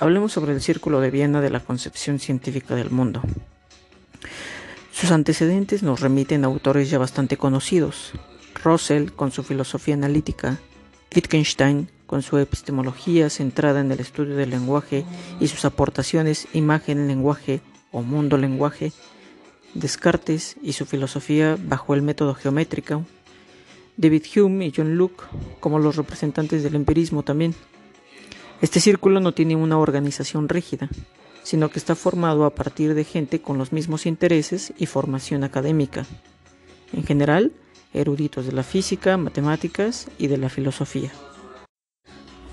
hablemos sobre el Círculo de Viena de la concepción científica del mundo. Sus antecedentes nos remiten a autores ya bastante conocidos. Russell con su filosofía analítica, Wittgenstein con su epistemología centrada en el estudio del lenguaje y sus aportaciones imagen-lenguaje o mundo-lenguaje, Descartes y su filosofía bajo el método geométrico, David Hume y John Locke como los representantes del empirismo también. Este círculo no tiene una organización rígida, sino que está formado a partir de gente con los mismos intereses y formación académica. En general, eruditos de la física, matemáticas y de la filosofía.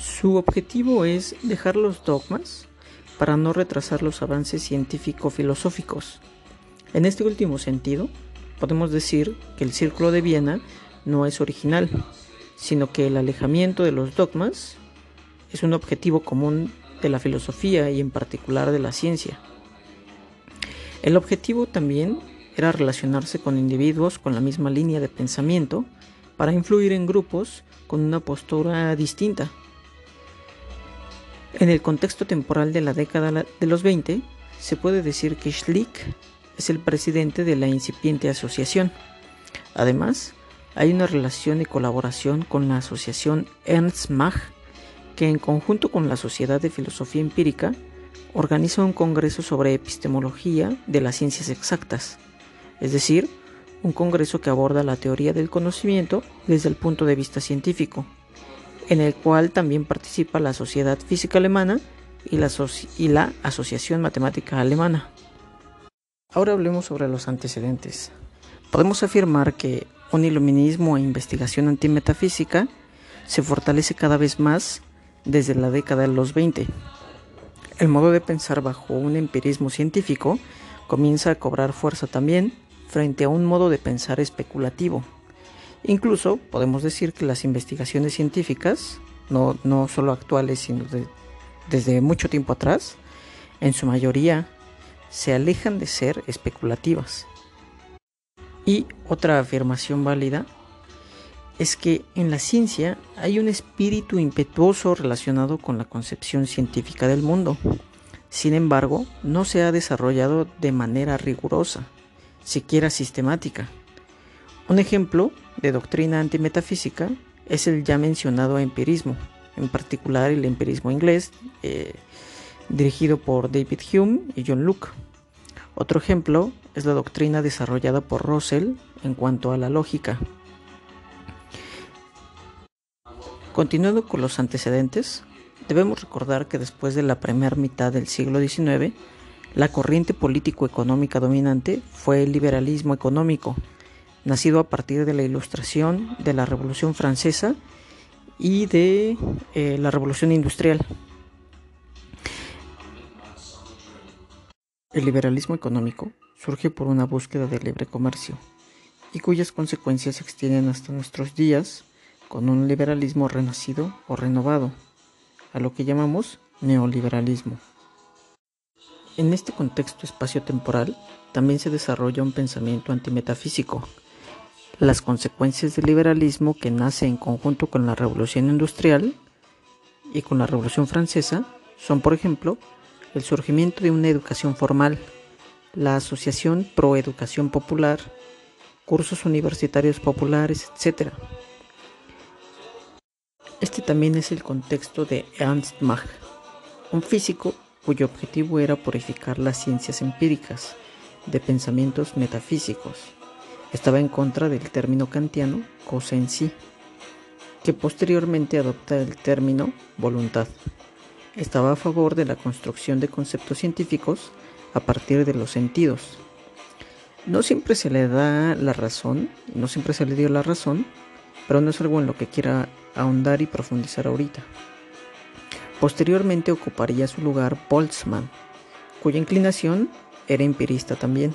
Su objetivo es dejar los dogmas para no retrasar los avances científico-filosóficos. En este último sentido, podemos decir que el Círculo de Viena no es original, sino que el alejamiento de los dogmas es un objetivo común de la filosofía y en particular de la ciencia. El objetivo también era relacionarse con individuos con la misma línea de pensamiento para influir en grupos con una postura distinta. En el contexto temporal de la década de los 20, se puede decir que Schlick es el presidente de la incipiente asociación. Además, hay una relación y colaboración con la asociación Ernst Mach que en conjunto con la Sociedad de Filosofía Empírica organiza un congreso sobre epistemología de las ciencias exactas, es decir, un congreso que aborda la teoría del conocimiento desde el punto de vista científico, en el cual también participa la Sociedad Física Alemana y la, y la Asociación Matemática Alemana. Ahora hablemos sobre los antecedentes. Podemos afirmar que un iluminismo e investigación antimetafísica se fortalece cada vez más desde la década de los 20. El modo de pensar bajo un empirismo científico comienza a cobrar fuerza también frente a un modo de pensar especulativo. Incluso podemos decir que las investigaciones científicas, no, no solo actuales, sino desde mucho tiempo atrás, en su mayoría se alejan de ser especulativas. Y otra afirmación válida es que en la ciencia hay un espíritu impetuoso relacionado con la concepción científica del mundo. Sin embargo, no se ha desarrollado de manera rigurosa, siquiera sistemática. Un ejemplo de doctrina antimetafísica es el ya mencionado empirismo, en particular el empirismo inglés, eh, dirigido por David Hume y John Locke. Otro ejemplo es la doctrina desarrollada por Russell en cuanto a la lógica, Continuando con los antecedentes, debemos recordar que después de la primera mitad del siglo XIX, la corriente político-económica dominante fue el liberalismo económico, nacido a partir de la ilustración de la Revolución Francesa y de eh, la Revolución Industrial. El liberalismo económico surge por una búsqueda de libre comercio y cuyas consecuencias se extienden hasta nuestros días con un liberalismo renacido o renovado, a lo que llamamos neoliberalismo. En este contexto espacio-temporal también se desarrolla un pensamiento antimetafísico. Las consecuencias del liberalismo que nace en conjunto con la revolución industrial y con la revolución francesa son, por ejemplo, el surgimiento de una educación formal, la asociación pro educación popular, cursos universitarios populares, etc. Este también es el contexto de Ernst Mach, un físico cuyo objetivo era purificar las ciencias empíricas de pensamientos metafísicos. Estaba en contra del término kantiano cosa en sí, que posteriormente adopta el término voluntad. Estaba a favor de la construcción de conceptos científicos a partir de los sentidos. No siempre se le da la razón, no siempre se le dio la razón, pero no es algo en lo que quiera ahondar y profundizar ahorita. Posteriormente ocuparía su lugar Boltzmann, cuya inclinación era empirista también.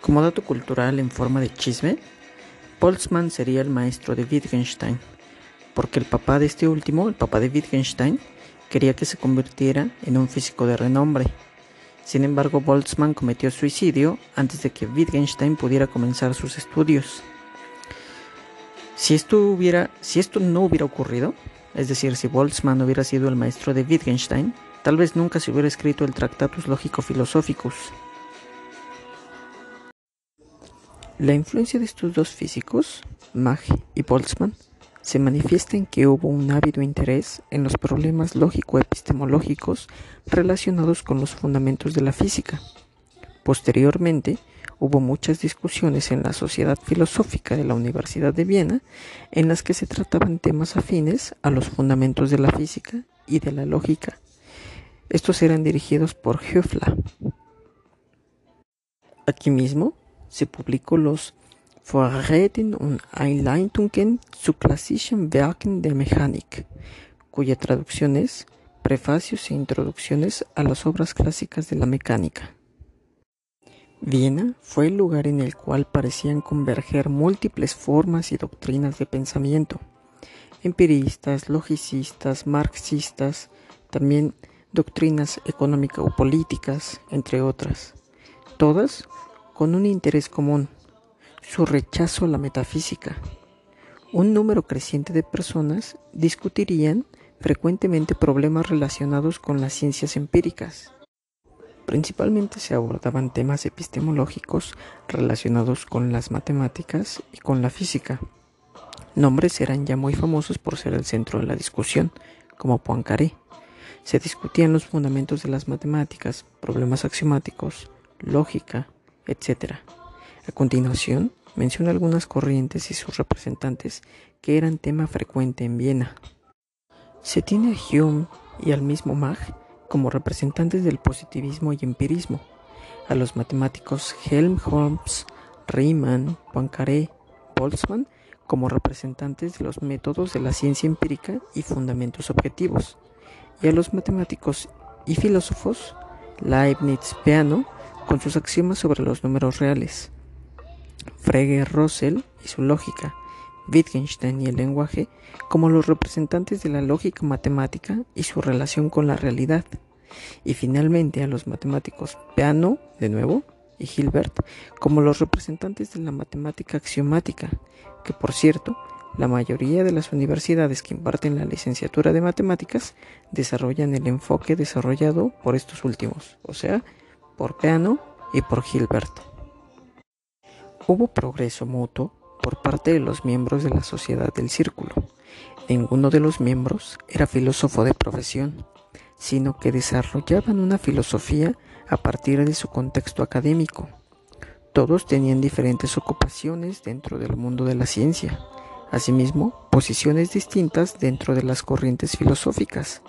Como dato cultural en forma de chisme, Boltzmann sería el maestro de Wittgenstein, porque el papá de este último, el papá de Wittgenstein, quería que se convirtiera en un físico de renombre. Sin embargo, Boltzmann cometió suicidio antes de que Wittgenstein pudiera comenzar sus estudios. Si esto, hubiera, si esto no hubiera ocurrido, Es decir, si Boltzmann hubiera sido el maestro de Wittgenstein, tal vez nunca se hubiera escrito el Tractatus Lógico-Philosophicus. La influencia de estos dos físicos, Mach y Boltzmann, se manifiesta en que hubo un ávido interés en los problemas lógico-epistemológicos relacionados con los fundamentos de la física. Posteriormente, hubo muchas discusiones en la Sociedad Filosófica de la Universidad de Viena en las que se trataban temas afines a los fundamentos de la física y de la lógica. Estos eran dirigidos por Höfler. Aquí mismo se publicó los Vorreden und Einleitungen zu klassischen Werken der Mechanik, cuya traducción es Prefacios e Introducciones a las obras clásicas de la mecánica. Viena fue el lugar en el cual parecían converger múltiples formas y doctrinas de pensamiento, empiristas, logicistas, marxistas, también doctrinas económico-políticas, entre otras, todas con un interés común, su rechazo a la metafísica. Un número creciente de personas discutirían frecuentemente problemas relacionados con las ciencias empíricas Principalmente se abordaban temas epistemológicos relacionados con las matemáticas y con la física. Nombres eran ya muy famosos por ser el centro de la discusión, como Poincaré. Se discutían los fundamentos de las matemáticas, problemas axiomáticos, lógica, etc. A continuación, menciona algunas corrientes y sus representantes que eran tema frecuente en Viena. Se tiene a Hume y al mismo Mach como representantes del positivismo y empirismo, a los matemáticos Helmholtz, Riemann, Poincaré, Boltzmann como representantes de los métodos de la ciencia empírica y fundamentos objetivos, y a los matemáticos y filósofos Leibniz, Peano, con sus axiomas sobre los números reales, Frege, Russell y su lógica, Wittgenstein y el lenguaje como los representantes de la lógica matemática y su relación con la realidad, y finalmente a los matemáticos Peano, de nuevo, y Hilbert como los representantes de la matemática axiomática, que por cierto, la mayoría de las universidades que imparten la licenciatura de matemáticas desarrollan el enfoque desarrollado por estos últimos, o sea, por Peano y por Hilbert. Hubo progreso mutuo por parte de los miembros de la sociedad del círculo. Ninguno de los miembros era filósofo de profesión, sino que desarrollaban una filosofía a partir de su contexto académico. Todos tenían diferentes ocupaciones dentro del mundo de la ciencia, asimismo posiciones distintas dentro de las corrientes filosóficas.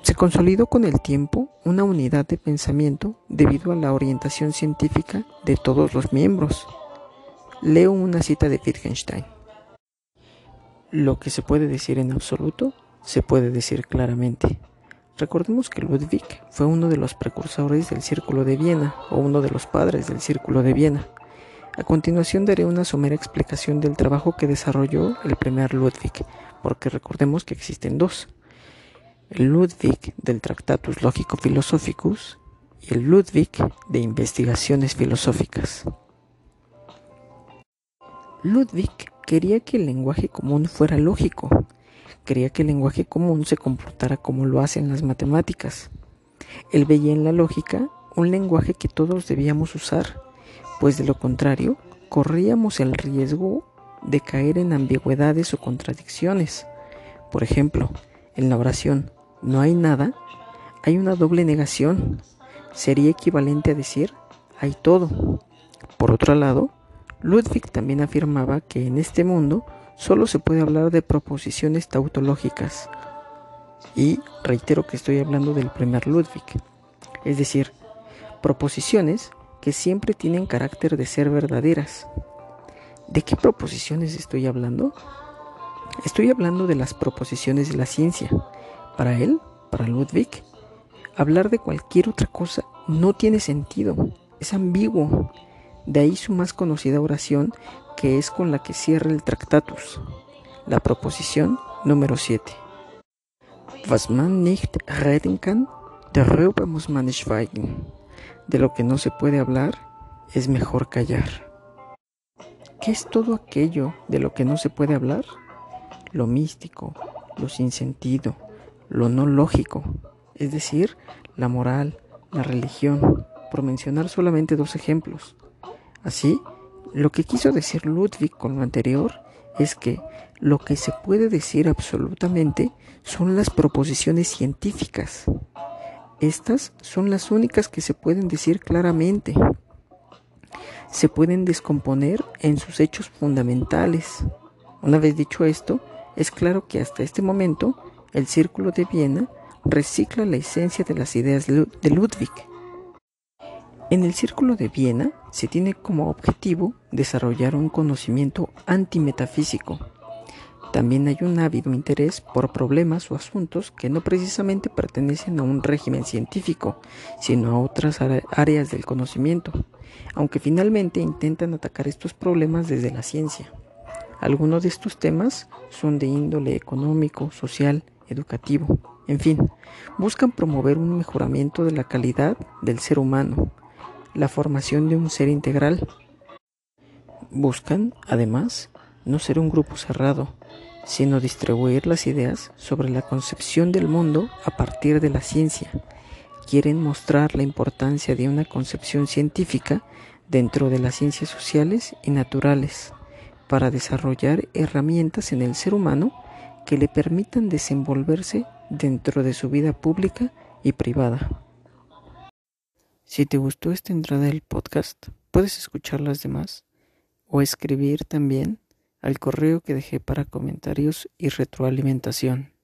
Se consolidó con el tiempo una unidad de pensamiento debido a la orientación científica de todos los miembros. Leo una cita de Wittgenstein. Lo que se puede decir en absoluto, se puede decir claramente. Recordemos que Ludwig fue uno de los precursores del Círculo de Viena o uno de los padres del Círculo de Viena. A continuación daré una somera explicación del trabajo que desarrolló el primer Ludwig, porque recordemos que existen dos. El Ludwig del Tractatus Lógico Philosophicus y el Ludwig de Investigaciones Filosóficas. Ludwig quería que el lenguaje común fuera lógico. Quería que el lenguaje común se comportara como lo hacen las matemáticas. Él veía en la lógica un lenguaje que todos debíamos usar, pues de lo contrario corríamos el riesgo de caer en ambigüedades o contradicciones. Por ejemplo, en la oración no hay nada, hay una doble negación. Sería equivalente a decir hay todo. Por otro lado, Ludwig también afirmaba que en este mundo solo se puede hablar de proposiciones tautológicas. Y reitero que estoy hablando del primer Ludwig, es decir, proposiciones que siempre tienen carácter de ser verdaderas. ¿De qué proposiciones estoy hablando? Estoy hablando de las proposiciones de la ciencia. Para él, para Ludwig, hablar de cualquier otra cosa no tiene sentido, es ambiguo, de ahí su más conocida oración, que es con la que cierra el Tractatus, la proposición número 7. Was man nicht reden kann, darüber muss man schweigen. De lo que no se puede hablar, es mejor callar. ¿Qué es todo aquello de lo que no se puede hablar? Lo místico, lo sin sentido, lo no lógico, es decir, la moral, la religión, por mencionar solamente dos ejemplos. Así, lo que quiso decir Ludwig con lo anterior es que lo que se puede decir absolutamente son las proposiciones científicas. Estas son las únicas que se pueden decir claramente. Se pueden descomponer en sus hechos fundamentales. Una vez dicho esto, es claro que hasta este momento el Círculo de Viena recicla la esencia de las ideas de Ludwig. En el Círculo de Viena se tiene como objetivo desarrollar un conocimiento antimetafísico. También hay un ávido interés por problemas o asuntos que no precisamente pertenecen a un régimen científico, sino a otras áreas del conocimiento, aunque finalmente intentan atacar estos problemas desde la ciencia. Algunos de estos temas son de índole económico, social, educativo, en fin, buscan promover un mejoramiento de la calidad del ser humano, la formación de un ser integral. Buscan, además, no ser un grupo cerrado, sino distribuir las ideas sobre la concepción del mundo a partir de la ciencia. Quieren mostrar la importancia de una concepción científica dentro de las ciencias sociales y naturales para desarrollar herramientas en el ser humano que le permitan desenvolverse dentro de su vida pública y privada. Si te gustó esta entrada del podcast, puedes escuchar las demás o escribir también al correo que dejé para comentarios y retroalimentación.